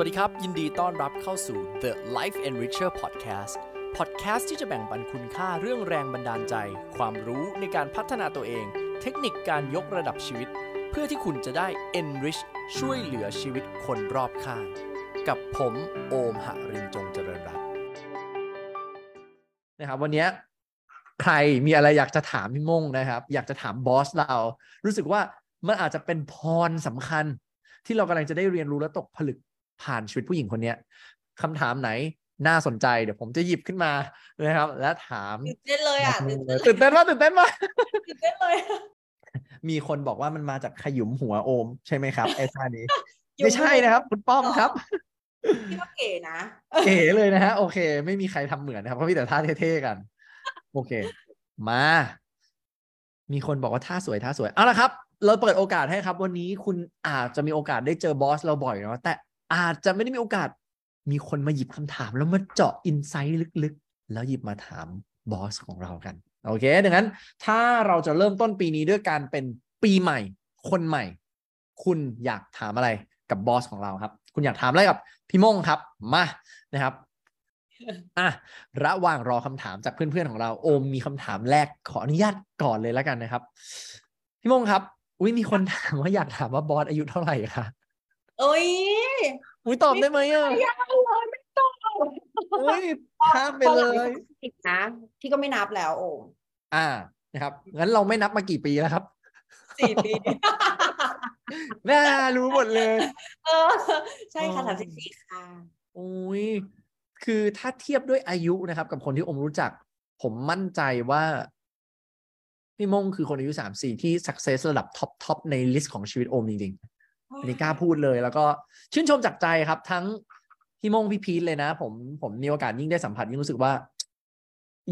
วัสดีครับ ยินดีต้อนรับเข้าสู่ The Life Enricher Podcast Podcast ที่จะแบ่งปันคุณค่าเรื่องแรงบันดาลใจ ความรู้ในการพัฒนาตัวเอง เทคนิคการยกระดับชีวิต เพื่อที่คุณจะได้ enrich ช่วยเหลือชีวิตคนรอบข้าง กับผมโอมหรินจงเจริญรัตน์นะครับวันนี้ใครมีอะไรอยากจะถามพี่มงนะครับ อยากจะถามบอสเรา รู้สึกว่ามันอาจจะเป็นพรสำคัญ ที่เรากำลังจะได้เรียนรู้และตกผลึก ผ่านชีวิตผู้หญิงคนนี้คำถามไหนน่าสนใจเดี๋ยวผมจะหยิบขึ้นมานะครับ และถามตื่นเต้นเลยอะตื่นเต้นมากตื่นเต้นมากตื่นเต้นเลย มีคนบอกว่ามันมาจากขยุมหัวโอม ใช่ไหมครับไอ้ท่านี้ไม่ใช่นะครับ คุณป้อมครับพี่ว่าเก๋นะเก๋เลยนะฮะโอเค ไม่มีใครทำเหมือนนะครับเพราะมีแต่ท่าเท่ๆกัน โอเค มา มีคนบอกว่าท่าสวยท่าสวยเอาละครับ เราเปิดโอกาสให้ครับ วันนี้คุณอาจจะมีโอกาสได้เจอบอสเราบ่อยเนาะแต่ อาจจะไม่ได้มีโอกาสมีคนมาหยิบคำถาม แล้วมาเจาะอินไซต์ลึกๆ แล้วหยิบมาถามบอสของเรากัน โอเค ดังนั้นถ้าเราจะเริ่มต้นปีนี้ด้วยการเป็นปีใหม่ คนใหม่ คุณอยากถามอะไรกับบอสของเราครับ คุณอยากถามอะไรกับพี่มงครับ มานะครับอะระหว่างรอคำถามจากเพื่อนๆของเรา โอมมีคำถามแรกขออนุญาตก่อนเลยแล้วกันนะครับ พี่มงครับอุ้ยมีคนถามว่าอยากถามว่าบอสอายุเท่าไหร่คะเอ้ย อุ้ยตอบได้ไหมอะไม่ยากเลยไม่ต้องอุ้ยข้ามไปเลยสิบนะพี่ก็ไม่นับแล้วโอ้อ่านะครับงั้นเราไม่นับมากี่ปีแล้วครับสี่ปีน่ารู้หมดเลย เออ ใช่ค่ะอ๋อสามสิบสี่ค่ะโอ้ยคือถ้าเทียบด้วยอายุนะครับ กับคนที่โอมรู้จัก ผมมั่นใจว่าพี่มงคือคนอายุสามสี่ที่ success ระดับ top top ใน list ของชีวิตโอมจริงๆ อันนี้กล้าพูดเลย แล้วก็ชื่นชมจากใจครับ ทั้งพี่มงพี่พีทเลยนะ ผมผมมีโอกาสยิ่งได้สัมผัสยิ่งรู้สึกว่า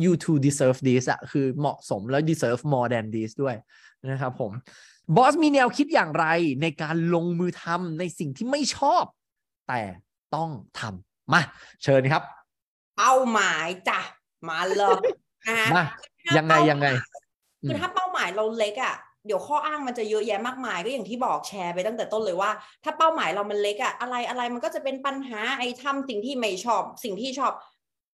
you two deserve this อะคือเหมาะสมแล้ว deserve more than this ด้วยนะครับผมบอสมีแนวคิดอย่างไรในการลงมือทำในสิ่งที่ไม่ชอบ แต่ต้องทำมา เชิญครับ เป้าหมายจ้ะมาเลยนะคะมายังไงยังไง คือถ้าเป้าหมายเราเล็กอะ เดี๋ยวข้ออ้างมันจะเยอะแยะมากมายก็อย่างที่บอกแชร์ไปตั้งแต่ต้นเลยว่า ถ้าเป้าหมายเรามันเล็กอะอะไรอะไรมันก็จะเป็นปัญหาไอ้ทำสิ่งที่ไม่ชอบ สิ่งที่ชอบ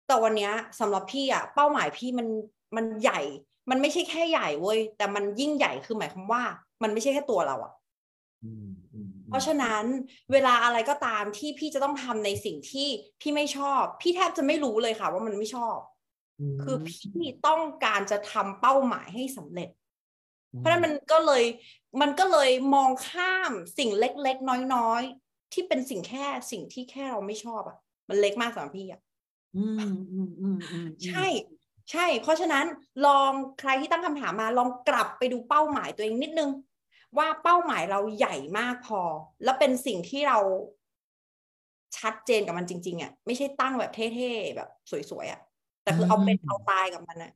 แต่วันเนี้ยสำหรับพี่อะเป้าหมายพี่มันมันใหญ่ มันไม่ใช่แค่ใหญ่เว้ยแต่มันยิ่งใหญ่คือหมายความว่า มันไม่ใช่แค่ตัวเราอะอืมอืมเพราะฉะนั้นเวลาอะไรก็ตามที่พี่จะต้องทำในสิ่งที่พี่ไม่ชอบ พี่แทบจะไม่รู้เลยค่ะ ว่ามันไม่ชอบมคือพี่ต้องการจะทำเป้าหมายให้สำเร็จ เพราะฉะนั้นมันก็เลยมันก็เลยมองข้ามสิ่งเล็ก ๆ น้อยๆ ที่เป็นสิ่งแค่สิ่งที่แค่เราไม่ชอบอะ มันเล็กมากสำหรับพี่อะอืมอืมอืมอืมใช่ ใช่ เพราะฉะนั้นลองใครที่ตั้งคำถามมาลองกลับไปดูเป้าหมายตัวเองนิดนึง ว่าเป้าหมายเราใหญ่มากพอ แล้วเป็นสิ่งที่เราชัดเจนกับมันจริง ๆอะไม่ใช่ตั้งแบบเท่ๆแบบสวยๆอะแต่คือเอาเป็นเอาตายกับมันอะ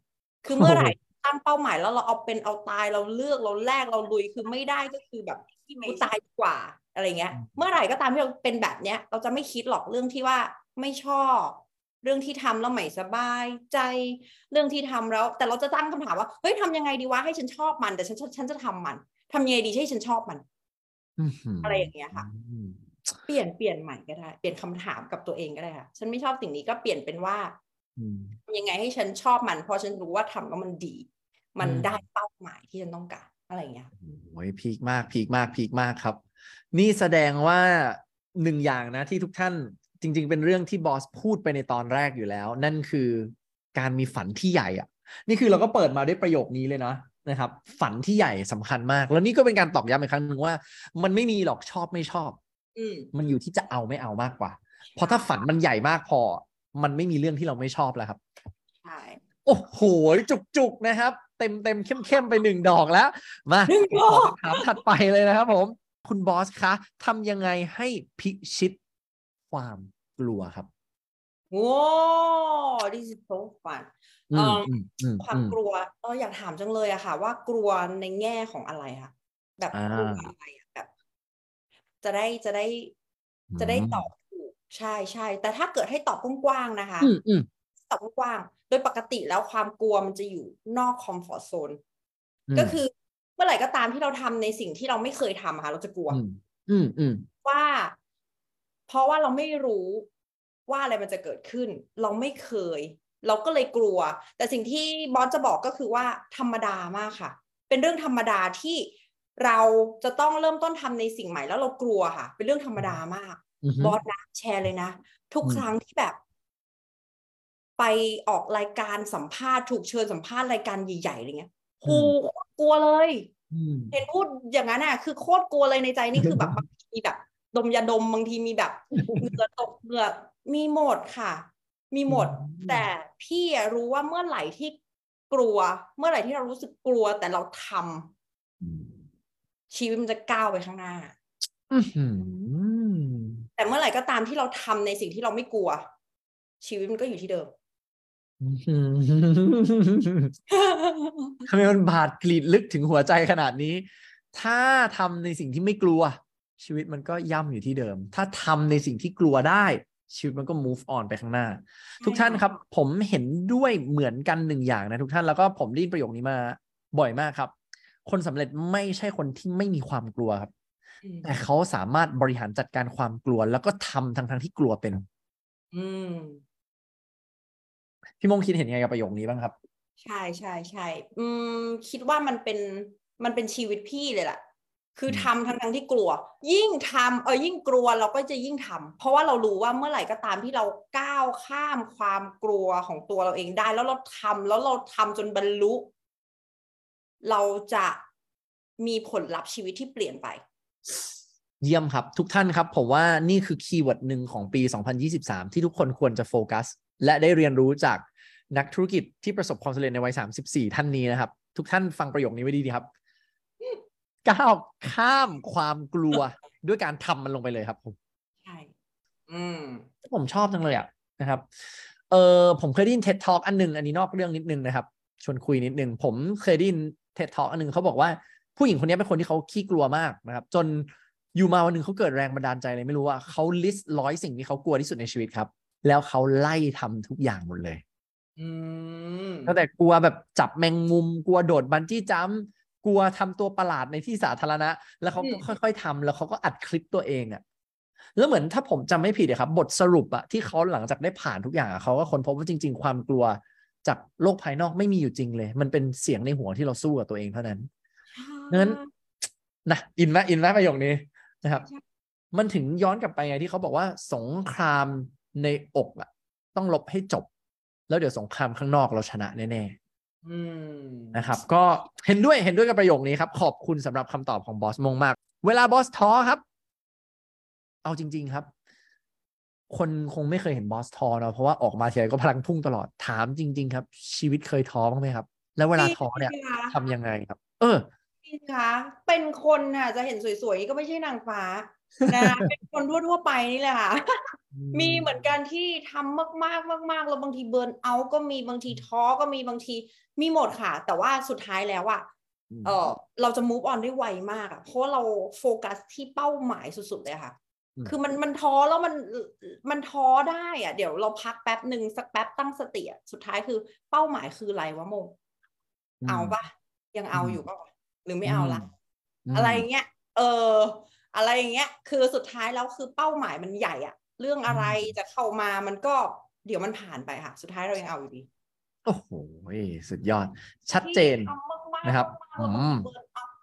คือเมื่อไหร่ ตั้งเป้าหมายแล้วเราเอาเป็นเอาตายเราเลือกเราแลกเราลุยคือไม่ได้ก็คือแบบกูตายดีกว่าอะไรเงี้ย เมื่อไหร่ก็ตามที่เราเป็นแบบเนี้ย เราจะไม่คิดหรอกเรื่องที่ว่าไม่ชอบ เรื่องที่ทำแล้วไม่สบายใจ เรื่องที่ทำแล้ว แต่เราจะตั้งคำถามว่าเฮ้ยทำยังไงดีวะให้ฉันชอบมัน แต่ฉันฉันฉันจะทำมันทำยังไงดีให้ฉันชอบมันอะไรอย่างเงี้ยค่ะอืมเปลี่ยนเปลี่ยนใหม่ก็ได้ เปลี่ยนคำถามกับตัวเองก็ได้ค่ะ ฉันไม่ชอบสิ่งนี้ก็เปลี่ยนเป็นว่าอืมทำ ยังไงให้ฉันชอบมัน เพราะฉันรู้ว่าทำแล้วมันดี มันอืมได้เป้าหมายที่ฉันต้องการอะไรอย่างเงี้ยโอ้ยพีคมากพีคมากพีคมากครับ นี่แสดงว่าหนึ่งอย่างนะที่ทุกท่านจริง ๆ เป็นเรื่องที่บอสพูดไปในตอนแรกอยู่แล้ว นั่นคือการมีฝันที่ใหญ่อะนี่คือเราก็เปิดมาด้วยประโยคนี้เลยนะนะครับ ฝันที่ใหญ่สำคัญมาก แล้วนี่ก็เป็นการตอกย้ำอีกครั้งหนึ่งว่า มันไม่มีหรอกชอบไม่ชอบอืมมันอยู่ที่จะเอาไม่เอามากกว่า เพราะถ้าฝันมันใหญ่มากพอ มันไม่มีเรื่องที่เราไม่ชอบแล้วครับใช่โอ้โหจุกๆนะครับ เต็มเต็มเข้มเข้มๆไปหนึ่งดอกแล้ว มาหนึ่งดอกขอคำถามถัดไปเลยนะครับผม คุณบอสคะทำยังไงให้พิชิตความกลัวครับโอ้ this is so fun อืเอ่มออืมอืมความกลัวเอออยากถามจังเลยอะค่ะ ว่ากลัวในแง่ของอะไรคะแบบอ่ากลัวอะไรอะแบบ จะได้จะได้จะได้ตอบถูก ใช่ใช่แต่ถ้าเกิดให้ตอบกว้างๆนะคะ อืมอืมตอบกว้างๆโดยปกติแล้วความกลัวมันจะอยู่นอกคอมฟอร์ทโซนมก็คือเมื่อไหร่ก็ตามที่เราทำในสิ่งที่เราไม่เคยทำอะค่ะ เราจะกลัวอืมอืมอืมว่า เพราะว่าเราไม่รู้ว่าอะไรมันจะเกิดขึ้น เราไม่เคย เราก็เลยกลัว แต่สิ่งที่บอสจะบอกก็คือว่าธรรมดามากค่ะ เป็นเรื่องธรรมดาที่เราจะต้องเริ่มต้นทำในสิ่งใหม่แล้วเรากลัวค่ะ เป็นเรื่องธรรมดามากอือฮึ บอสนะแชร์เลยนะ ทุกอืมครั้งที่แบบ ไปออกรายการสัมภาษณ์ถูกเชิญสัมภาษณ์รายการใหญ่ๆอะไรเงี้ยโหกลัวเลยอืมเห็นพูดอย่างนั้นน่ะ คือโคตรกลัวเลยในใจนี่คือแบบบางทีมีแบบ ดมยาดมบางทีมีแบบเหงื่อตกเหงื่อมีหมดค่ะ มีหมดอืมแต่พี่อะรู้ว่าเมื่อไหร่ที่กลัว เมื่อไหร่ที่เรารู้สึกกลัว แต่เราทำอืมชีวิตมันจะก้าวไปข้างหน้าอื้อหือ แต่เมื่อไหร่ก็ตามที่เราทำในสิ่งที่เราไม่กลัว ชีวิตมันก็อยู่ที่เดิมทำไมมันบาดกรีดลึกถึงหัวใจขนาดนี้ ถ้าทำในสิ่งที่ไม่กลัว ชีวิตมันก็ย่ำอยู่ที่เดิม ถ้าทำในสิ่งที่กลัวได้ชีวิตมันก็ move on ไปข้างหน้า ทุกท่านครับ ผมเห็นด้วยเหมือนกันหนึ่งอย่างนะทุกท่านแล้วก็ผมได้ยินประโยคนี้มาบ่อยมากครับ คนสำเร็จไม่ใช่คนที่ไม่มีความกลัวครับ แต่เขาสามารถบริหารจัดการความกลัว แล้วก็ทำทั้งทั้งๆที่กลัวเป็น อืมพี่มงคิดเห็นยังไงกับประโยคนี้บ้างครับ ใช่ใช่ใช่อืม คิดว่ามันเป็นมันเป็นชีวิตพี่เลยล่ะ คือมทำทั้งทั้งที่กลัว ยิ่งทำเออยิ่งกลัวเราก็จะยิ่งทำเพราะว่าเรารู้ว่าเมื่อไหร่ก็ตามที่เราก้าวข้ามความกลัวของตัวเราเองได้ แล้วเราทำแล้วเราทำจนบรรลุ เราจะมีผลลัพธ์ชีวิตที่เปลี่ยนไป เยี่ยมครับ ทุกท่านครับ ผมว่านี่คือ keyword หนึ่งของปี 2023 ที่ทุกคนควรจะโฟกัส และได้เรียนรู้จากนักธุรกิจที่ประสบความสำเร็จในวัย 34 ท่านนี้นะครับ ทุกท่านฟังประโยคนี้ไว้ดีๆครับก้าวข้ามความกลัวด้วยการทำมันลงไปเลยครับผมใช่อืมผมชอบจังเลยอะนะครับ เออผมเคยได้ยิน TED Talk อันหนึง อันนี้นอกเรื่องนิดนึงนะครับชวนคุยนิดนึง ผมเคยได้ยิน TED Talk อันหนึงเขาบอกว่า ผู้หญิงคนนี้เป็นคนที่เขาขี้กลัวมากนะครับ จนอยู่มาวันหนึ่งเขาเกิดแรงบันดาลใจเลยไม่รู้ว่าเขา list ร้อยสิ่งที่เขากลัวที่สุดในชีวิตครับ แล้วเขาไล่ทำทุกอย่างหมดเลยอืมตั้งแต่กลัวแบบจับแมงมุม กลัวโดดบันจี้จัมป์กลัวทำตัวประหลาดในที่สาธารณะ แล้วเขาก็ค่อย ๆทำแล้วเขาก็อัดคลิปตัวเองอะแล้วเหมือนถ้าผมจำไม่ผิดอะครับ บทสรุปอะที่เขาหลังจากได้ผ่านทุกอย่างอะเขาก็ค้นพบว่าจริง ๆ ความกลัวจากโลกภายนอกไม่มีอยู่จริงเลย มันเป็นเสียงในหัวที่เราสู้กับตัวเองเท่านั้น งั้นนะอินไหมอินไหมประโยคนี้นะครับใช่มันถึงย้อนกลับไปไงที่เขาบอกว่าสงครามในอกอะต้องลบให้จบ แล้วเดี๋ยวสงครามข้างนอกเราชนะแน่อืมๆนะครับ ก็เห็นด้วยเห็นด้วยกับประโยคนี้ครับ ขอบคุณสำหรับคำตอบของบอสมงมาก เวลาบอสท้อครับ เอาจริง ๆครับ คนคงไม่เคยเห็นบอสท้อเนาะเพราะว่าออกมาทีไรก็พลังพุ่งตลอดถามจริง ๆ ครับ ชีวิตเคยท้อบ้างไหมครับ แล้วเวลาท้อเนี่ยมีค่ะทำยังไงครับ เออ พี่คะเป็นคนน่ะจะเห็นสวยๆนี่ก็ไม่ใช่นางฟ้านะเป็นคนทั่วๆไปนี่แหละค่ะ มีเหมือนกันที่ทำมากๆมากๆแล้วบางทีเบิร์นเอาท์ก็มีบางทีท้อก็มีบางทีมีหมดค่ะ แต่ว่าสุดท้ายแล้วอะอืมเออเราจะ move on ได้ไวมากอะเพราะว่าเราโฟกัสที่เป้าหมายสุดๆเลยค่ะอืมคือมันมันท้อแล้วมันมันท้อได้อะเดี๋ยวเราพักแป๊บหนึ่งสักแป๊บตั้งสติอะสุดท้ายคือเป้าหมายคืออะไรวะโมงเอาปะยังเอาอืมอยู่ปะวะห รือไม่เอาละมอะไรอย่างเงี้ย เออ อะไรอย่างเงี้ย คือสุดท้ายแล้วคือเป้าหมายมันใหญ่อะเรื่องอะไรอืมจะเข้ามามันก็เดี๋ยวมันผ่านไปค่ะ สุดท้ายเรายังเอาอยู่ดี โอ้โหสุดยอด ชัดเจนที่ทำมากๆนะครับมากๆแล้วอืมเบิร์นเอาท์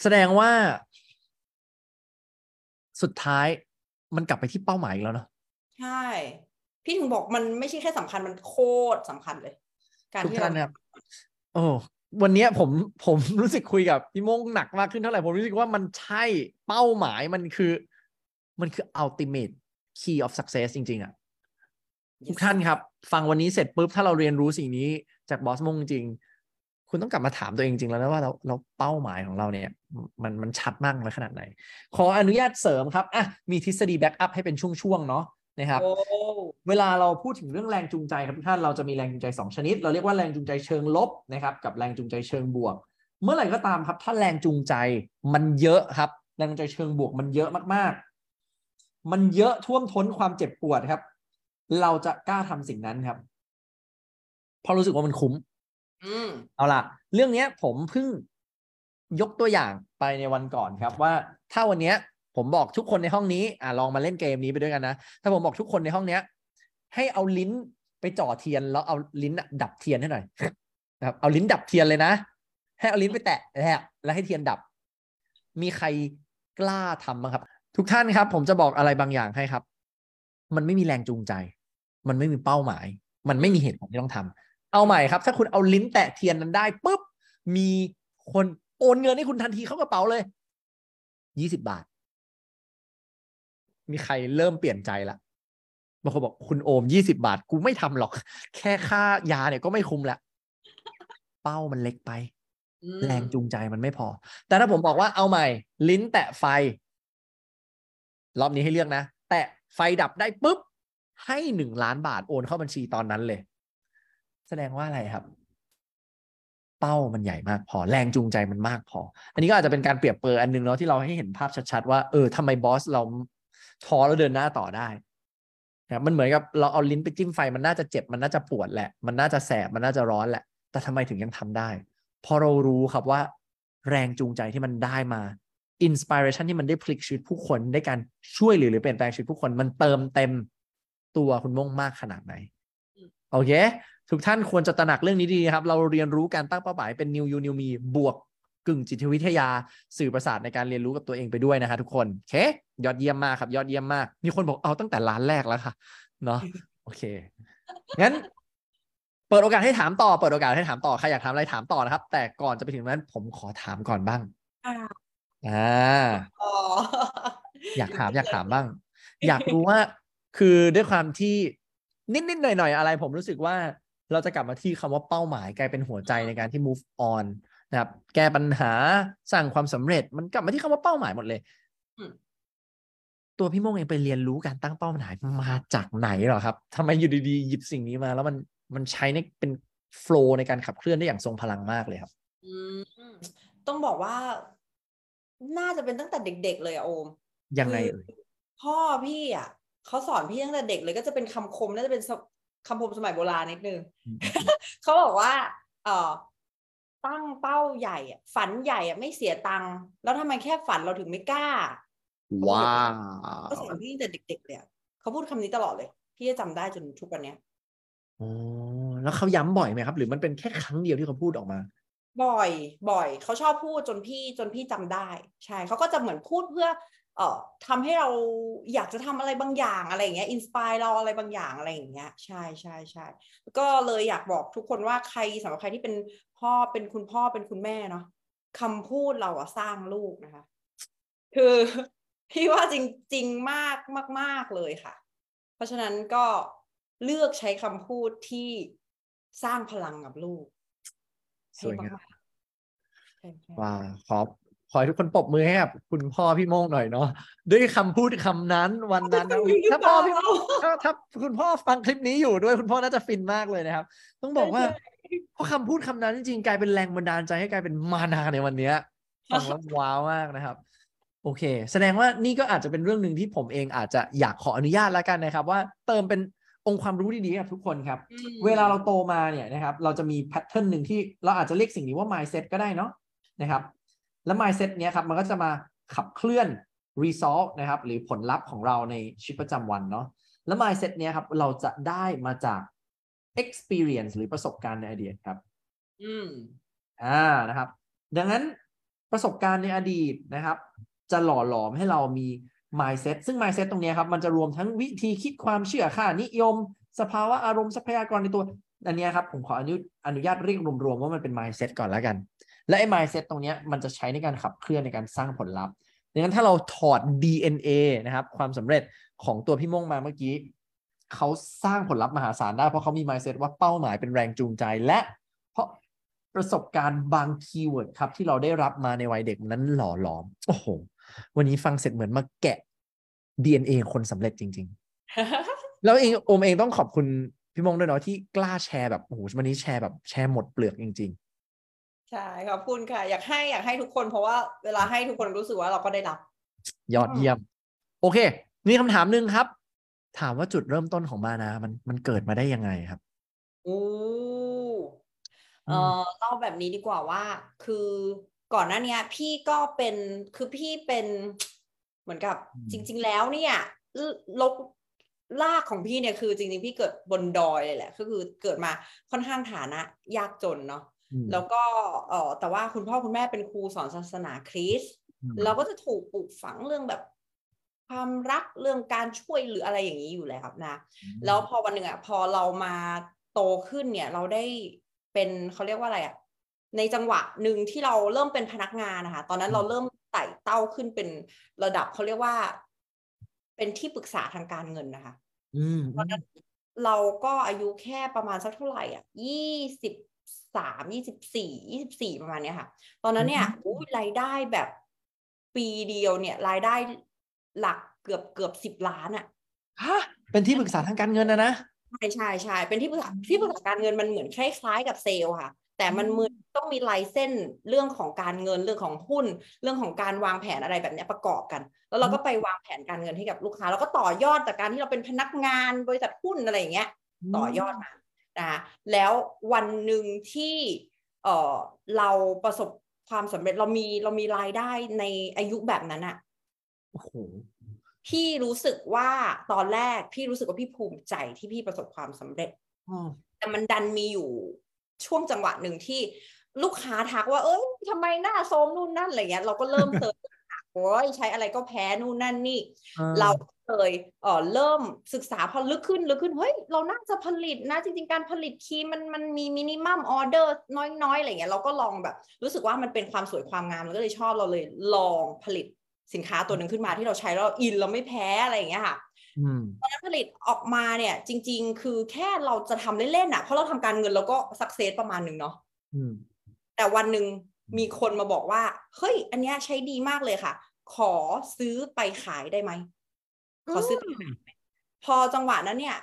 แสดงว่า สุดท้ายมันกลับไปที่เป้าหมายอีกแล้วเนาะใช่ พี่ถึงบอกมันไม่ใช่แค่สำคัญมันโคตรสำคัญเลย การทุกที่ท่าเรานนะครับโอ้ วันเนี้ยผมผมรู้สึกคุยกับพี่โมงหนักมากขึ้นเท่าไหร่ ผมรู้สึกว่ามันใช่เป้าหมายมันคือ มันคือ ultimate key of success จริง ๆอะทุกท่านครับ ฟังวันนี้เสร็จปุ๊บ ถ้าเราเรียนรู้สิ่งนี้จากบอสมงจริง คุณต้องกลับมาถามตัวเองจริงๆแล้วนะว่าเราเราเป้าหมายของเราเนี่ย มันมันชัดมากน้อยขนาดไหน ขออนุญาตเสริมครับอะมีทฤษฎีแบ็กอัพให้เป็นช่วง ๆ เนาะ นะครับโอ้เวลาเราพูดถึงเรื่องแรงจูงใจครับทุกท่านเราจะมีแรงจูงใจ 2 ชนิด เราเรียกว่าแรงจูงใจเชิงลบนะครับกับแรงจูงใจเชิงบวก เมื่อไหร่ก็ตามครับ ถ้าแรงจูงใจมันเยอะครับ แรงจูงใจเชิงบวกมันเยอะมากๆ มันเยอะท่วมท้นความเจ็บปวดครับ เราจะกล้าทำสิ่งนั้นครับเพราะรู้สึกว่ามันคุ้มอืมเอาล่ะ เรื่องเนี้ยผมเพิ่งยกตัวอย่างไปในวันก่อนครับว่าถ้าวันเนี้ย ผมบอกทุกคนในห้องนี้อะลองมาเล่นเกมนี้ไปด้วยกันนะถ้าผมบอกทุกคนในห้องเนี้ย ให้เอาลิ้นไปจ่อเทียนแล้วเอาลิ้นดับเทียนให้หน่อยนะครับเอาลิ้นดับเทียนเลยนะ ให้เอาลิ้นไปแตะและแล้วให้เทียนดับ มีใครกล้าทำบ้างครับ ทุกท่านครับ ผมจะบอกอะไรบางอย่างให้ครับ มันไม่มีแรงจูงใจ มันไม่มีเป้าหมาย มันไม่มีเหตุผลที่ต้องทำเอาใหม่ครับ ถ้าคุณเอาลิ้นแตะเทียนนั้นได้ปุ๊บมีคนโอนเงินให้คุณทันทีเข้ากระเป๋าเลยยี่สิบบาท มีใครเริ่มเปลี่ยนใจละบางคนบอกคุณโอมยี่สิบาท กูไม่ทำหรอก แค่ค่ายาเนี่ยก็ไม่คุ้มละเป้ามันเล็กไปอืมแรงจูงใจมันไม่พอ แต่ถ้าผมบอกว่าเอาใหม่ ลิ้นแตะไฟ รอบนี้ให้เลือกนะ แตะไฟดับได้ปุ๊บ ให้หนึ่งล้านบาทโอนเข้าบัญชีตอนนั้นเลย แสดงว่าอะไรครับ เป้ามันใหญ่มากพอ แรงจูงใจมันมากพอ อันนี้ก็อาจจะเป็นการเปรียบเปรยอันหนึงเนาะที่เราให้เห็นภาพชัดๆว่าเออทำไมบอสเรา ท้อแล้วเดินหน้าต่อได้นะมันเหมือนกับเราเอาลิ้นไปจิ้มไฟมันน่าจะเจ็บมันน่าจะปวดแหละ มันน่าจะแสบมันน่าจะร้อนแหละ แต่ทำไมถึงยังทำได้พราะเรารู้ครับว่า แรงจูงใจที่มันได้มาอินสปิเรชันที่มันได้พลิกชีวิตผู้คนได้การช่วยหลือหรือเปลี่ยนแปลงชีวิตผู้คนมันเติมเต็มตัวคุณม่งมากขนาดไหนโอเคทุกท่านควรจะตระหนักเรื่องนี้ดีครับ เราเรียนรู้การตั้งเป้าหมายเป็น New You New Me บวก กึ่งจิตวิทยาสื่อประสาทในการเรียนรู้กับตัวเองไปด้วยนะฮะทุกคนโอเค ยอดเยี่ยมมากครับ ยอดเยี่ยมมาก มีคนบอกเอาตั้งแต่ร้านแรกแล้วค่ะเนาะโอเคงั้น เปิดโอกาสให้ถามต่อเปิดโอกาสให้ถามต่อใครอยากถามอะไรถามต่อนะครับ แต่ก่อนจะไปถึงนั้น ผมขอถามก่อนบ้างอ่าอ่าอ๋ออยากถามอยากถามบ้าง อยากรู้ว่า คือด้วยความที่นิดๆหน่อยๆอะไร ผมรู้สึกว่าเราจะกลับมาที่คำว่าเป้าหมายกลายเป็นหัวใจในการที่ move on นะครับ แก้ปัญหาสร้างความสำเร็จมันกลับมาที่คำว่าเป้าหมายหมดเลยอืมตัวพี่โมงเองไปเรียนรู้การตั้งเป้าหมายมาจากไหนเหรอครับทำไมอยู่ดีๆหยิบสิ่งนี้มา แล้วมันมันใช้ในเป็นโฟล์ในการขับเคลื่อนได้อย่างทรงพลังมากเลยครับอืมต้องบอกว่าน่าจะเป็นตั้งแต่เด็ก ๆ เลยอะโอม ยังไงคือเอ่ยพ่อพี่อะเขาสอนพี่ตั้งแต่เด็กเลยก็จะเป็นคำคมน่าจะเป็นสคำคมสมัยโบราณนิดนึงอืมเขาบอกว่า เอ่อ ตั้งเป้าใหญ่อะฝันใหญ่อะไม่เสียตังค์แล้วทำไมแค่ฝันเราถึงไม่กล้า ว้าวเขาสอนพี่ตั้งแต่เด็กๆเลยอะเขาพูดคำนี้ตลอดเลย พี่จะจำได้จนทุกวันเนี้ยอ๋อแล้วเขาย้ำบ่อยไหมครับ หรือมันเป็นแค่ครั้งเดียวที่เขาพูดออกมา บ่อย บ่อย เขาชอบพูดจนพี่จนพี่จำได้ ใช่เขาก็จะเหมือนพูดเพื่อ เอ่อทำให้เราอยากจะทำอะไรบางอย่างอะไรอย่างเงี้ยอินสปายเราอะไรบางอย่างอะไรอย่างเงี้ยใช่ใช่ใช่ก็เลยอยากบอกทุกคนว่าใครสำหรับใครที่เป็นพ่อเป็นคุณพ่อเป็นคุณแม่เนาะคำพูดเราอะสร้างลูกนะคะ คือพี่ว่าจริงจริงมากมาก ๆ เลยค่ะ เพราะฉะนั้นก็เลือกใช้คำพูดที่สร้างพลังกับลูกสวยงามให้กๆใช่ใช่ว้าวขอ ขอให้ทุกคนปรบมือให้กับคุณพ่อพี่โมงหน่อยเนาะด้วยคำพูดคำนั้นวันนั้นนะเขาจะฟินหรือถ้าพ่อพี่เปล่าถ้าถ้าคุณพ่อฟังคลิปนี้อยู่ด้วยคุณพ่อน่าจะฟินมากเลยนะครับ ต้องบอกว่าใช่ใช่เพราะคำพูดคำนั้นจริงๆกลายเป็นแรงบันดาลใจให้กลายเป็นมานาในวันเนี้ยฟังแล้วว้าวมากนะครับ โอเค แสดงว่านี่ก็อาจจะเป็นเรื่องหนึ่งที่ผมเองอาจจะอยากขออนุญาตแล้วกันนะครับ ว่าเติมเป็นองค์ความรู้ดีๆให้กับทุกคนครับอืมเวลาเราโตมาเนี่ยนะครับ เราจะมีแพทเทิร์นหนึ่งที่เราอาจจะเรียกสิ่งนี้ว่า mindset ก็ได้เนาะนะครับ แล้ว mindset เนี้ยครับมันก็จะมาขับเคลื่อน result นะครับ หรือผลลัพธ์ของเราในชีวิตประจำวันเนาะแล้ว mindset เนี้ยครับเราจะได้มาจาก experience หรือประสบการณ์ในอดีตครับ อืมอ่านะครับ ดังนั้นประสบการณ์ในอดีตนะครับ จะหล่อหลอมให้เรามี mindset ซึ่ง mindset ตรงเนี้ยครับ มันจะรวมทั้งวิธีคิดความเชื่อค่านิยม สภาวะอารมณ์ทรัพยากรในตัว อันเนี้ยครับ ผมขออนุอนุญาตเรียกรวมๆว่ามันเป็น mindset ก่อนแล้วกัน และไอ้ mindset ตรงเนี้ยมันจะใช้ในการขับเคลื่อนในการสร้างผลลัพธ์ดังนั้นถ้าเราถอด DNA นะครับ ความสำเร็จของตัวพี่ม่งมาเมื่อกี้เขาสร้างผลลัพธ์มหาศาลได้เพราะเขามี mindset ว่าเป้าหมายเป็นแรงจูงใจ และ เพราะประสบการณ์บาง keyword ครับ ที่เราได้รับมาในวัยเด็กนั้นหล่อหลอม โอ้โห วันนี้ฟังเสร็จเหมือนมาแกะ DNA คนสำเร็จจริง ๆ แล้วเองโอมเองต้องขอบคุณพี่มงด้วยเนาะที่กล้าแชร์แบบโอ้โหวันนี้แชร์แบบแชร์หมดเปลือกจริง ใช่ขอบคุณค่ะ อยากให้อยากให้ทุกคนเพราะว่าเวลาให้ทุกคนรู้สึกว่าเราก็ได้รับๆยอดเยี่ยม โอเค มีคำถามหนึ่งครับ ถามว่าจุดเริ่มต้นของมานะมันมันเกิดมาได้ยังไงครับโอ้อืเอมอเล่าแบบนี้ดีกว่าว่า คือก่อนหน้าเนี้ยพี่ก็เป็นคือพี่เป็นเหมือนกับอืมจริง ๆ แล้วเนี่ยลกลากของพี่เนี่ยคือจริงๆพี่เกิดบนดอยเลยแหละ ก็คือเกิดมาค่อนข้างฐานะ ยากจนเนาะอืม แล้วก็เออแต่ว่าคุณพ่อคุณแม่เป็นครูสอนศาสนาคริสต์อืมเราก็จะถูกปลูกฝังเรื่องแบบความรักเรื่องการช่วยเหลืออะไรอย่างนี้อยู่แล้วนะ แล้วพอวันหนึ่งอะพอเรามาโตขึ้นเนี่ย เราได้เป็นเขาเรียกว่าอะไรอะในจังหวะหนึ่งที่เราเริ่มเป็นพนักงานนะคะ ตอนนั้นเราเริ่มไต่เต้าขึ้นเป็นระดับเขาเรียกว่า เป็นที่ปรึกษาทางการเงินนะคะอืมตอนนั้นเราก็อายุแค่ประมาณสักเท่าไหร่อะยี่สิบ สามยี่สิบสี่ยี่สิบสี่ประมาณเนี้ยค่ะ ตอนนั้นเนี่ยอุ้ยรายได้แบบปีเดียวเนี่ย รายได้หลักเกือบเกือบสิบล้านอะฮะเป็นที่ปรึกษาทางการเงินนะนะใช่ใช่ใช่เป็นที่ปรึกษาที่ปรึกษาการเงินมันเหมือนคล้ายๆกับเซลล์ค่ะ แต่มันมือต้องมีลายเส้นเรื่องของการเงินเรื่องของหุ้น เรื่องของการวางแผนอะไรแบบเนี้ยประกอบกัน แล้วเราก็ไปวางแผนการเงินให้กับลูกค้า แล้วก็ต่อยอดจากการที่เราเป็นพนักงานบริษัทหุ้นอะไรอย่างเงี้ย ต่อยอดมา นะคะแล้ววันหนึ่งที่เออเราประสบความสำเร็จเรามีเรามีรายได้ในอายุแบบนั้นอะโอ้โหพี่รู้สึกว่าตอนแรกพี่รู้สึกว่าพี่ภูมิใจที่พี่ประสบความสำเร็จอ๋อแต่มันดันมีอยู่ช่วงจังหวะหนึ่งที่ลูกค้าทักว่า เอ้ยทำไมหน้าโซมนู่นนั่นอะไรเงี้ยเราก็เริ่มเติมโอ้ยใช้อะไรก็แพ้นู่นนั่นนี่อ่าเราก็เล ยเออเริ่มศึกษาพอลึกขึ้นลึกขึ้น เฮ้ย เราน่าจะผลิตนะ จริง ๆ การผลิตครีมมันมันมี minimum order น้อยๆ อะไรเงี้ยเราก็ลองแบบ รู้สึกว่ามันเป็นความสวยความงามเราก็เลยชอบเราเลยลองผลิตสินค้าตัวหนึ่งขึ้นมาที่เราใช้แล้วเราอินเราไม่แพ้อะไรอย่างเงี้ยค่ะอืมตอนนั้นผลิตออกมาเนี่ย จริง ๆ คือแค่เราจะทำเล่นๆอะเพราะเราทำการเงินเราก็ success ประมาณหนึ่งเนาะอืมแต่วันหนึ่งมีคนมาบอกว่า เฮ้ย อันเนี้ยใช้ดีมากเลยค่ะ ขอซื้อไปขายได้ไหม ขอซื้อไปขายไหมพอจังหวะนั้นเนี่ย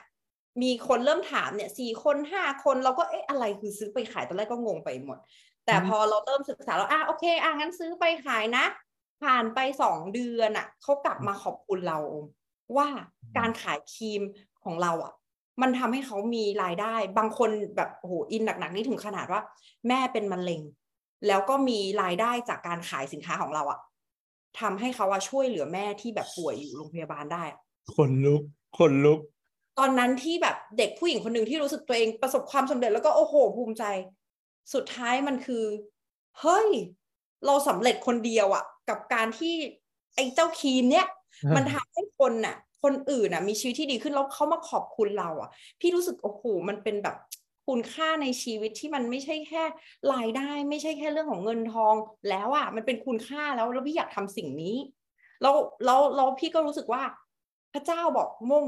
มีคนเริ่มถามเนี่ยสี่คนห้าคนเราก็เอ๊ะอะไรคือซื้อไปขายตอนแรกก็งงไปหมด แต่อืมพอเราเริ่มศึกษาแล้วอะโอเคอะงั้นซื้อไปขายนะ ผ่านไปสองเดือนอะเขากลับมาขอบคุณเรา ว่าการขายครีมของเราอะมันทำให้เขามีรายได้ บางคนแบบโอ้โหอินหนักๆนี่ถึงขนาดว่า แม่เป็นมะเร็ง แล้วก็มีรายได้จากการขายสินค้าของเราอะ ทำให้เขาว่าช่วยเหลือแม่ที่แบบป่วยอยู่โรงพยาบาลได้อะคนลุกคนลุก ตอนนั้นที่แบบเด็กผู้หญิงคนหนึ่งที่รู้สึกตัวเองประสบความสำเร็จแล้วก็โอ้โหภูมิใจ สุดท้ายมันคือ เฮ้ย เราสำเร็จคนเดียวอะกับการที่ไอ้เจ้าครีมเนี้ยมันทำให้คนน่ะ คนอื่นน่ะ มีชีวิตที่ดีขึ้นแล้วเขามาขอบคุณเราอะพี่รู้สึกโอ้โหมันเป็นแบบ คุณค่าในชีวิตที่มันไม่ใช่แค่รายได้ ไม่ใช่แค่เรื่องของเงินทอง แล้วอะมันเป็นคุณค่าแล้วแล้วพี่อยากทำสิ่งนี้แล้วแล้วแล้วพี่ก็รู้สึกว่า พระเจ้าบอกมุ่ง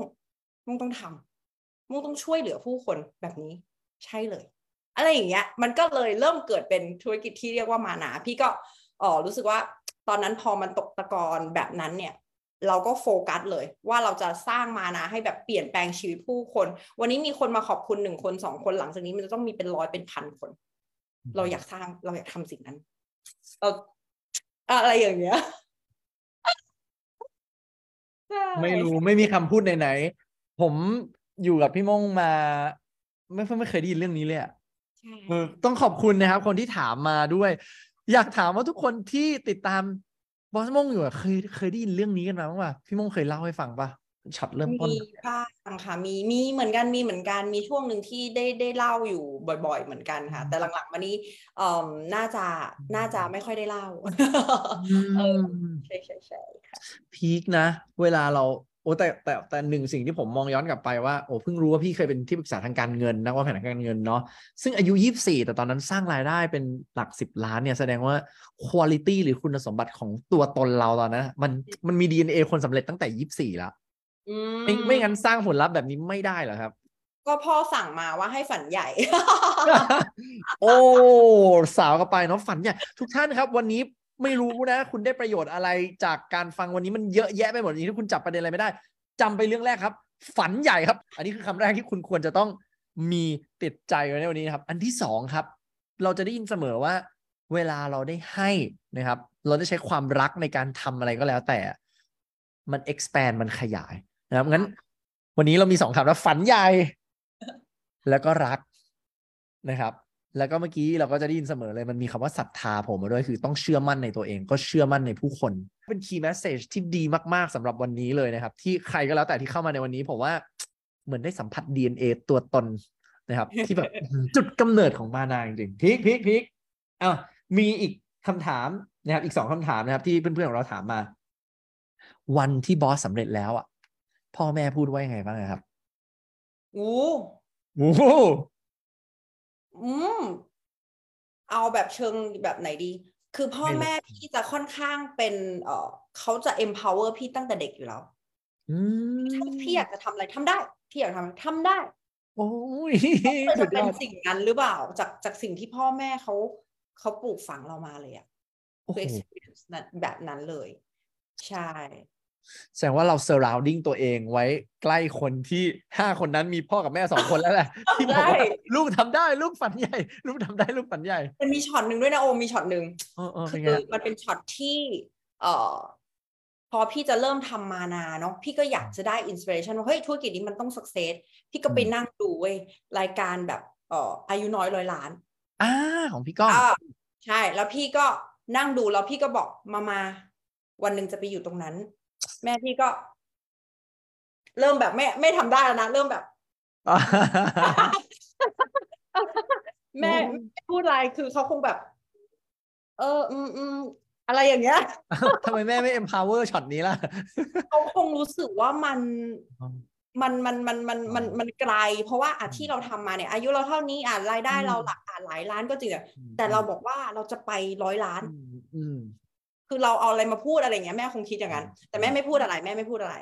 มุ่งต้องทำมุ่งต้องช่วยเหลือผู้คนแบบนี้ ใช่เลย อะไรอย่างเงี้ย มันก็เลยเริ่มเกิดเป็นธุรกิจที่เรียกว่ามานาพี่ก็เออรู้สึกว่าตอนนั้นพอมันตกตะกอนแบบนั้นเนี่ย เราก็โฟกัสเลย ว่าเราจะสร้างมานะให้แบบเปลี่ยนแปลงชีวิตผู้คน วันนี้มีคนมาขอบคุณหนึ่งคนสองคนหลังจากนี้มันจะต้องมีเป็นร้อยเป็นพันคน เราอยากสร้างเราอยากทำสิ่งนั้น เราอะไรอย่างเงี้ยใช่ไม่รู้ไม่มีคำพูดไหนๆผมอยู่กับพี่มงมา ไม่ไม่เคยได้ยินเรื่องนี้เลยอะใช่เออต้องขอบคุณนะครับ คนที่ถามมาด้วย อยากถามว่าทุกคนที่ติดตาม บอสมงอยู่อะเคยเคยได้ยินเรื่องนี้กันมาบ้างป่ะพี่มงเคยเล่าให้ฟังป่ะช็อตเริ่มต้นมีบ้างค่ะมีมีเหมือนกันมีเหมือนกันมีช่วงหนึ่งที่ได้ได้เล่าอยู่บ่อย ๆ เหมือนกันค่ะ แต่หลังๆมานี้เอ่อน่าจะน่าจะไม่ค่อยได้เล่าเออใช่ใช่ใช่ค่ะพีคนะ เวลาเรา โอ้แต่แต่แต่หนึ่งสิ่งที่ผมมองย้อนกลับไปว่าโอ้เพิ่งรู้ว่าพี่เคยเป็นที่ปรึกษาทางการเงินนักวางแผนทางการเงินเนาะซึ่งอายุยี่สี่แต่ตอนนั้นสร้างรายได้เป็นหลักสิบล้านเนี่ยแสดงว่าคุณ i t y หรือคุณสมบัติของตัวตนเราตอนนั้นอะมันมันมี DNA คนสำเร็จตั้งแต่ยี่สี่แล้วอืไม่ไม่งั้นสร้างผลลัพธ์แบบนี้ไม่ได้เหรอครับ ก็พ่อสั่งมาว่าให้ฝันใหญ่ โอ้สาวกันไปเนาะฝันใหญ่ทุกท่านครับ วันนี้ ไม่รู้นะ คุณได้ประโยชน์อะไรจากการฟังวันนี้มันเยอะแยะไปหมดนี้ถ้าคุณจับประเด็นอะไรไม่ได้จำไปเรื่องแรกครับ ฝันใหญ่ครับ อันนี้คือคำแรกที่คุณควรจะต้องมีติดใจไว้ในวันนี้นะครับ อันที่สองครับ เราจะได้ยินเสมอว่า เวลาเราได้ให้นะครับ เราได้ใช้ความรักในการทำอะไรก็แล้วแต่ มัน expand มันขยายนะครับงั้น วันนี้เรามีสองคำแล้วฝันใหญ่ แล้วก็รักนะครับ แล้วก็เมื่อกี้เราก็จะได้ยินเสมอเลยมันมีคำว่าศรัทธาผมมาด้วยคือต้องเชื่อมั่นในตัวเอง ก็เชื่อมั่นในผู้คน เป็น key message ที่ดีมากๆสำหรับวันนี้เลยนะครับ ที่ใครก็แล้วแต่ที่เข้ามาในวันนี้ผมว่าเหมือนได้สัมผัส DNA ตัวตนนะครับ ที่แบบจุดกำเนิดของมานาจริงๆพีคพีคพีคอ้าวมีอีกคำถามนะครับ อีกสองคำถามนะครับ ที่เพื่อนๆของเราถามมา วันที่บอสสำเร็จแล้วอะ พ่อแม่พูดว่ายังไงบ้างครับอู้โอ้โห อืมเอาแบบเชิงแบบไหนดี คือพ่อไม่รู้แม่พี่จะค่อนข้างเป็นเอ่อเขาจะ empower พี่ตั้งแต่เด็กอยู่แล้วอืมถ้าพี่อยากจะทำอะไรทำได้ พี่อยากทำอะไรทำได้ โอ้ยมันสุจะดยเป็นอดสิ่งนั้นหรือเปล่า จากจากสิ่งที่พ่อแม่เขาเขาปลูกฝังเรามาเลยอะโอ้โหคือ experience นั้นแบบนั้นเลย ใช่ แสดงว่าเรา surrounding ตัวเองไว้ใกล้คนที่ห้าคนนั้นมีพ่อกับแม่สองคนแล้วแหละ ที่บอกว่าใช่ลูกทำได้ลูกฝันใหญ่ลูกทำได้ลูกฝันใหญ่ มันมีช็อตหนึ่งด้วยนะโอมมีช็อตหนึ่งเออเออคืเป็นไงมันเป็นช็อตที่ เอ่อพอพี่จะเริ่มทำมานาเนาะพี่ก็อยากจะได้ inspiration ว่าเฮ้ยธุรกิจนี้มันต้อง success พี่ก็ไปนั่งดูเว้ยรายการแบบเอ่ออายุน้อยร้อยล้านอ่าของพี่ก้องอ่าใช่ แล้วพี่ก็นั่งดูแล้วพี่ก็บอกมามาวันหนึ่งจะไปอยู่ตรงนั้น แม่พี่ก็ เริ่มแบบไม่ไม่ทำได้แล้วนะเริ่มแบบแม่โอ้ไม่พูดอะไรคือเขาคงแบบ เออ อืมอืมอะไรอย่างเงี้ยทำไมแม่ไม่ empower ช็อตนี้ล่ะเขาคงรู้สึกว่ามันมันมันมันมันมันอ๋อมันไกล เพราะว่าอะอืมที่เราทำมาเนี่ย อายุเราเท่านี้อะรายได้อืมเราหลักอะหลายล้านก็จริงอะแต่เราบอกว่าเราจะไปร้อยล้านอืมอืม คือเราเอาอะไรมาพูดอะไรอย่างเงี้ยแม่คงคิดอย่างนั้น แต่แม่ไม่พูดอะไรแม่ไม่พูดอะไร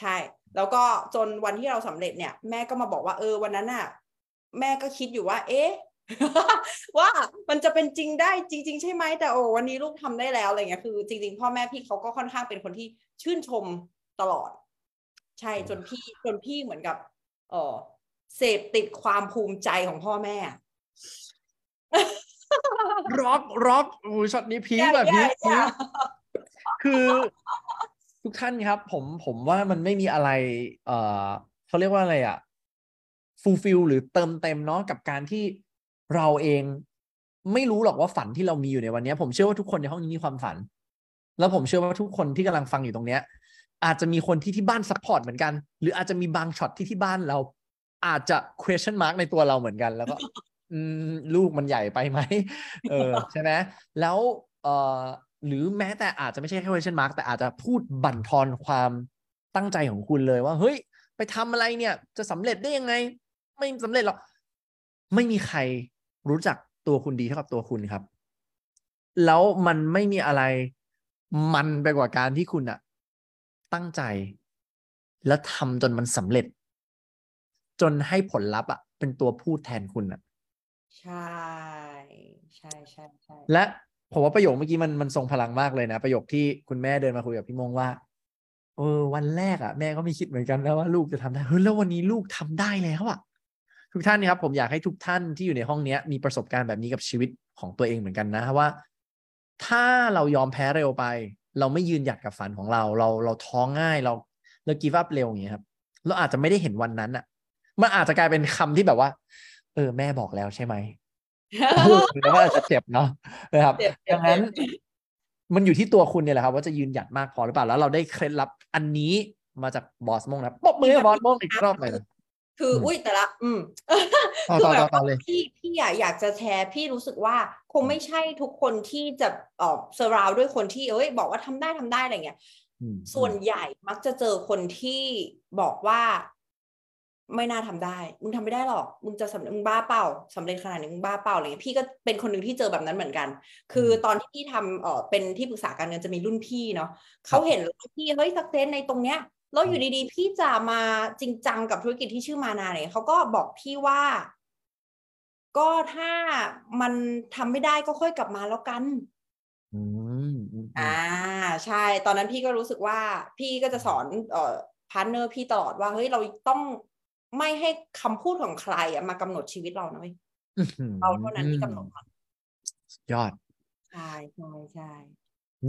ใช่ แล้วก็จนวันที่เราสำเร็จเนี่ย แม่ก็มาบอกว่าเออวันนั้นน่ะ แม่ก็คิดอยู่ว่า เอ๊ะว่ามันจะเป็นจริงได้จริง ๆ ใช่ไหมแต่โอ้วันนี้ลูกทำได้แล้วอะไรเงี้ยคือจริง ๆ พ่อแม่พี่เขาก็ค่อนข้างเป็นคนที่ชื่นชมตลอด ใช่จนพี่จนพี่เหมือนกับเออเสพติดความภูมิใจของพ่อแม่ ร็อกร็อกโอ้ยช็อตนี้พีคใช่แบบพีคใช่พีคคือทุกท่านครับ ผมผมว่ามันไม่มีอะไร เอ่อเขาเรียกว่าอะไรอะ fulfill หรือเติมเต็มเนาะกับการที่เราเองไม่รู้หรอกว่าฝันที่เรามีอยู่ในวันเนี้ยผมเชื่อว่าทุกคนในห้องนี้มีความฝัน แล้วผมเชื่อว่าทุกคนที่กำลังฟังอยู่ตรงเนี้ย อาจจะมีคนที่ที่บ้าน support เหมือนกัน หรืออาจจะมีบางช็อตที่ที่บ้านเรา อาจจะ question mark ในตัวเราเหมือนกัน แล้วก็อืม ลูกมันใหญ่ไปไหมเออใช่ไหมแล้วเอ่อหรือแม้แต่อาจจะไม่ใช่แค่ question mark แต่อาจจะพูดบั่นทอนความตั้งใจของคุณเลยว่าเฮ้ย ไปทำอะไรเนี่ย จะสำเร็จได้ยังไง ไม่สำเร็จหรอก ไม่มีใครรู้จักตัวคุณดีเท่ากับตัวคุณครับ แล้วมันไม่มีอะไรมันไปกว่าการที่คุณอะตั้งใจ แล้วทำจนมันสำเร็จ จนให้ผลลัพธ์อะเป็นตัวพูดแทนคุณอะ ใช่ใช่ใช่ใช่และผมว่าประโยคเมื่อกี้มันมันทรงพลังมากเลยนะ ประโยคที่คุณแม่เดินมาคุยกับพี่มงว่าเออวันแรกอะแม่ก็ไม่คิดเหมือนกันนะว่าลูกจะทำได้เฮ้ยแล้ววันนี้ลูกทำได้แล้วอะทุกท่านนะครับ ผมอยากให้ทุกท่านที่อยู่ในห้องเนี้ย มีประสบการณ์แบบนี้กับชีวิตของตัวเองเหมือนกันนะว่า ถ้าเรายอมแพ้เร็วไป เราไม่ยืนหยัดกับฝันของเรา เราเราท้อง่ายเราเรากีฟอัพเร็วอย่างเงี้ยครับเราอาจจะไม่ได้เห็นวันนั้นอะมันอาจจะกลายเป็นคำที่แบบว่า เออ แม่บอกแล้วใช่ไหมแล้วก็อาจจะเจ็บเนาะนะครับเจ็บเจ็บดังนั้นเจ็บมันอยู่ที่ตัวคุณเนี่ยแหละครับ ว่าจะยืนหยัดมากพอหรือเปล่าแล้วเราได้เคล็ดลับอันนี้มาจากบอสมงนะปรบมือให้บอสมงอีกรอบเลยนะคืออืมอุ้ยแต่ละ อืมต่อคือต่อแบบต่อต่อเลยพี่พี่อยากอยากจะแชร์พี่รู้สึกว่าคงไม่ใช่ทุกคนที่จะเอ่อเซอร์ราวด้วยคนที่เอ้ย บอกว่าทำได้ทำได้อะไรเงี้ยอืมส่วนใหญ่มักจะเจอคนที่บอกว่า ไม่น่าทำได้ มึงทำไม่ได้หรอก มึงจะสำเร็จมึงบ้าเปล่าสำเร็จขนาดนี้มึงบ้าเปล่าอะไรเงี้ยพี่ก็เป็นคนหนึ่งที่เจอแบบนั้นเหมือนกัน คือตอนที่พี่ทำเอ่อเป็นที่ปรึกษาการเงินจะมีรุ่นพี่เนาะเขาเห็นรุ่นพี่เฮ้ยสักเซนในตรงเนี้ยแล้วอยู่ดีๆ พี่จะมาจริงจังกับธุรกิจที่ชื่อมานาเนี่ยเขาก็บอกพี่ว่า ก็ถ้ามันทำไม่ได้ก็ค่อยกลับมาแล้วกันอืมอืมอ่าใช่ ตอนนั้นพี่ก็รู้สึกว่าพี่ก็จะสอนเอ่อ partner พี่ตลอดว่าเฮ้ยเราต้อง ไม่ให้คำพูดของใครอะมากำหนดชีวิตเรานะเว้ยอื้อหือเราเท่านั้นที่กำหนดมันยอดใช่ใช่ใช่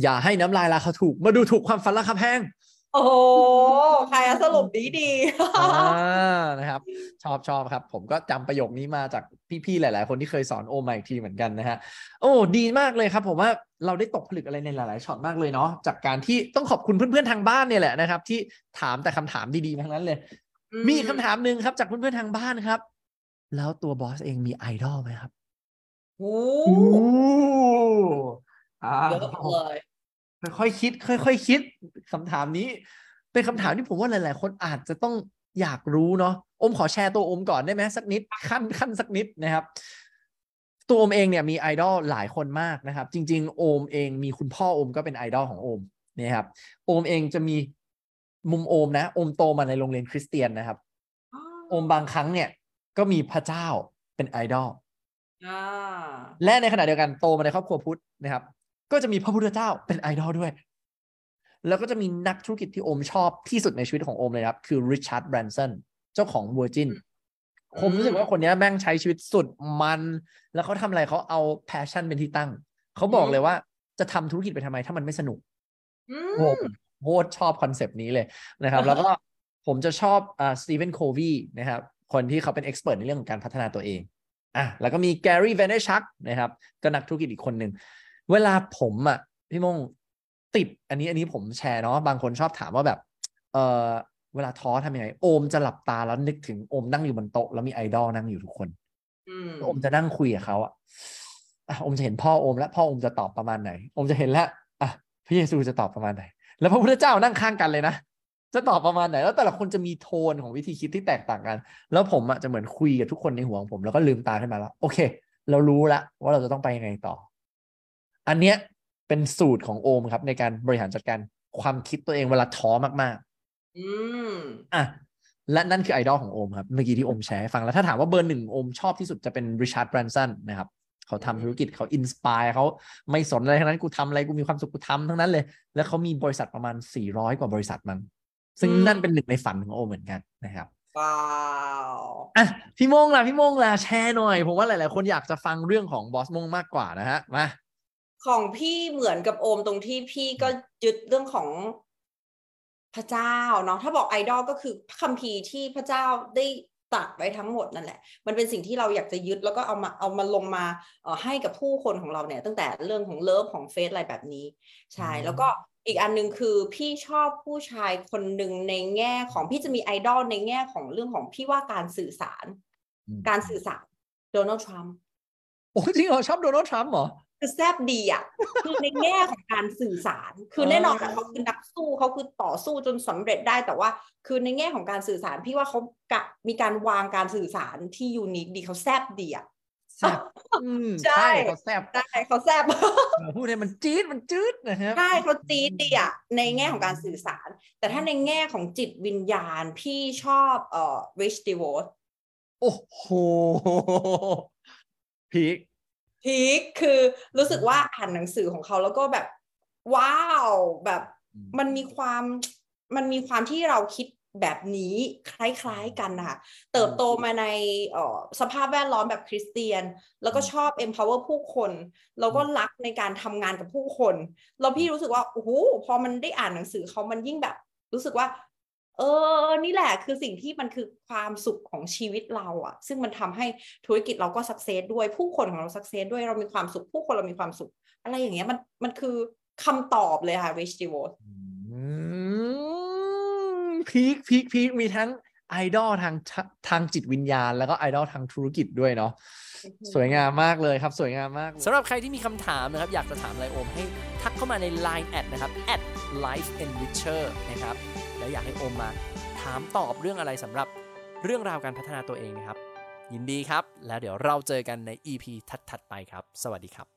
อย่าให้น้ำลายราคาถูก มาดูถูกความฝันราคาแพง โอ้โหใครอะสรุปดีดีอ่านะครับ ชอบชอบครับ ผมก็จำประโยคนี้มาจากพี่ๆ หลาย ๆ คนที่เคยสอนโอมาอีกทีเหมือนกันนะฮะ โอ้ ดีมากเลยครับ ผมว่าเราได้ตกผลึกอะไรในหลาย ๆ ช็อตมากเลยเนาะ จากการที่ต้องขอบคุณเพื่อน ๆ ทางบ้านเนี่ยแหละนะครับ ที่ถามแต่คำถามดี ๆ ทั้งนั้นเลย มีอีกคำถามหนึ่งครับ จากเพื่อนๆทางบ้านครับ แล้วตัวบอสเองมีไอดอลไหมครับโอ้โอ้อ่าเยอะเลยค่อยๆคิด ค่อยๆคิดคำถามนี้ เป็นคำถามที่ผมว่าหลาย ๆ คนอาจจะต้องอยากรู้เนาะอมขอแชร์ตัวอมก่อนได้ไหมสักนิดขั้นขั้นสักนิดนะครับ ตัวโอมเองเนี่ยมีไอดอลหลายคนมากนะครับ จริง ๆ โอมเองมีคุณพ่อโอมก็เป็นไอดอลของโอมนะครับโอมเองจะมี มุมโอมนะโอมโตมาในโรงเรียนคริสเตียนนะครับโอมบางครั้งเนี่ยก็มีพระเจ้าเป็นไอดอลอ่าและในขณะเดียวกันโตมาในครอบครัวพุทธนะครับ ก็จะมีพระพุทธเจ้าเป็นไอดอลด้วย แล้วก็จะมีนักธุรกิจที่โอมชอบที่สุดในชีวิตของโอมเลยครับ คือริชาร์ดแบรนสันเจ้าของ Virgin ผมรู้สึกว่าคนนี้แม่งใช้ชีวิตสุดมัน แล้วเขาทำอะไรเขาเอา passion เป็นที่ตั้ง เขาบอกเลยว่าจะทำธุรกิจไปทำไมถ้ามันไม่สนุกอืโอ้มผม โคตรชอบคอนเซปต์นี้เลยนะครับ แล้วก็ผมจะชอบอ่าสตีเวนโควีนะครับ คนที่เขาเป็น expert ในเรื่องของการพัฒนาตัวเองอะแล้วก็มีแกรี่เวเนชักนะครับ ก็นักธุรกิจอีกคนหนึ่ง เวลาผมอะพี่มงติดอันนี้อันนี้ผมแชร์เนาะบางคนชอบถามว่าแบบเออเวลาท้อทำยังไง โอมจะหลับตาแล้วนึกถึงโอมนั่งอยู่บนโต๊ะแล้วมีไอดอลนั่งอยู่ทุกคนอืมโอมจะนั่งคุยกับเขาอะอะโอมจะเห็นพ่อโอมแล้วพ่อโอมจะตอบประมาณไหนโอมจะเห็นแล้วอะพระเยซูจะตอบประมาณไหน แล้วพระพุทธเจ้านั่งข้างกันเลยนะจะตอบประมาณไหน แล้วแต่ละคนจะมีโทนของวิธีคิดที่แตกต่างกัน แล้วผมอะจะเหมือนคุยกับทุกคนในหัวของผมแล้วก็ลืมตาขึ้นมาแล้ว โอเค เรารู้แล้วว่าเราจะต้องไปยังไงต่อ อันเนี้ยเป็นสูตรของโอมครับ ในการบริหารจัดการความคิดตัวเองเวลาท้อมากๆ อืมอะและนั่นคือไอดอลของโอมครับ เมื่อกี้ที่โอมแชร์ให้ฟังแล้วถ้าถามว่าเบอร์หนึ่งโอมชอบที่สุดจะเป็นริชาร์ดแบรนสันนะครับ เขาทำธุรกิจเขา inspire เขาไม่สนอะไรทั้งนั้นกูทำอะไรกูมีความสุขกูทำทั้งนั้นเลย แล้วเขามีบริษัทประมาณ 400 กว่าบริษัทมัน ซึ่งอืมนั่นเป็นหนึ่งในฝันของโอมเหมือนกันนะครับว้าวอะพี่โมงล่ะพี่โมงล่ะแชร์หน่อย ผมว่าหลาย ๆ คนอยากจะฟังเรื่องของบอสโมงมากกว่านะฮะมาของพี่เหมือนกับโอมตรงที่พี่ก็ยึดเรื่องของพระเจ้าเนาะถ้าบอกไอดอลก็คือคัมภีร์ที่พระเจ้าได้ ตรัดไว้ทั้งหมดนั่นแหละ มันเป็นสิ่งที่เราอยากจะยึดแล้วก็เอามาเอามาลงมาเอ่อให้กับผู้คนของเราเนี่ย ตั้งแต่เรื่องของเลิฟของเฟซอะไรแบบนี้ใช่อืมแล้วก็อีกอันหนึ่งคือพี่ชอบผู้ชายคนหนึ่งในแง่ของพี่จะมีไอดอลในแง่ของเรื่องของพี่ว่าการสื่อสารอืมการสื่อสารโดนัลด์ทรัมป์โอ้จริงเหรอชอบโดนัลด์ทรัมป์เหรอ คือแซบดีอะคือในแง่ของการสื่อสาร คือแน่นอนอะเขาคือนักสู้เขาคือต่อสู้จนสำเร็จได้แต่ว่า คือในแง่ของการสื่อสารพี่ว่าเขากะมีการวางการสื่อสารที่ยูนิคดีเขาแซบดีอะแซ่บอืมใช่ใช่เขาแซ่บได้เขาแซบเออพูดให้มันจี๊ดมันจืดนะครับใช่เขาจี๊ดดีอะในแง่ของการสื่อสาร แต่ถ้าในแง่ของจิตวิญญาณพี่ชอบเอ่อ Rich DeVos โอ้โหพีค พีคคือรู้สึกว่าอ่านหนังสือของเขาแล้วก็แบบ ว้าวแบบมันมีความมันมีความที่เราคิดแบบนี้คล้ายๆกันนะคะเติบโตมาในเอ่อสภาพแวดล้อมแบบคริสเตียน แล้วก็ชอบ empower ผู้คน แล้วก็รักในการทำงานกับผู้คน แล้วพี่รู้สึกว่าโอ้โหพอมันได้อ่านหนังสือเขามันยิ่งแบบ รู้สึกว่า เออ นี่แหละคือสิ่งที่มันคือความสุขของชีวิตเราอะซึ่งมันทำให้ธุรกิจเราก็สักเซสด้วยผู้คนของเราสักเซสด้วยเรามีความสุข ผู้คนเรามีความสุข อะไรอย่างเงี้ยมันมันคือคำตอบเลยค่ะ Rich DeVos อืมพีคพีคพีคมีทั้งไอดอลทางทะทางจิตวิญญาณ แล้วก็ไอดอลทางธุรกิจด้วยเนาะสวยงามมากเลยครับ สวยงามมากสำหรับใครที่มีคำถามนะครับ อยากจะถามอะไรโอมให้ทักเข้ามาใน Line แอดนะครับ at life enricher นะครับ แล้วอยากให้โอมมาถามตอบเรื่องอะไรสำหรับเรื่องราวการพัฒนาตัวเองนะครับ ยินดีครับ แล้วเดี๋ยวเราเจอกันใน EP ถัดๆไปครับ สวัสดีครับ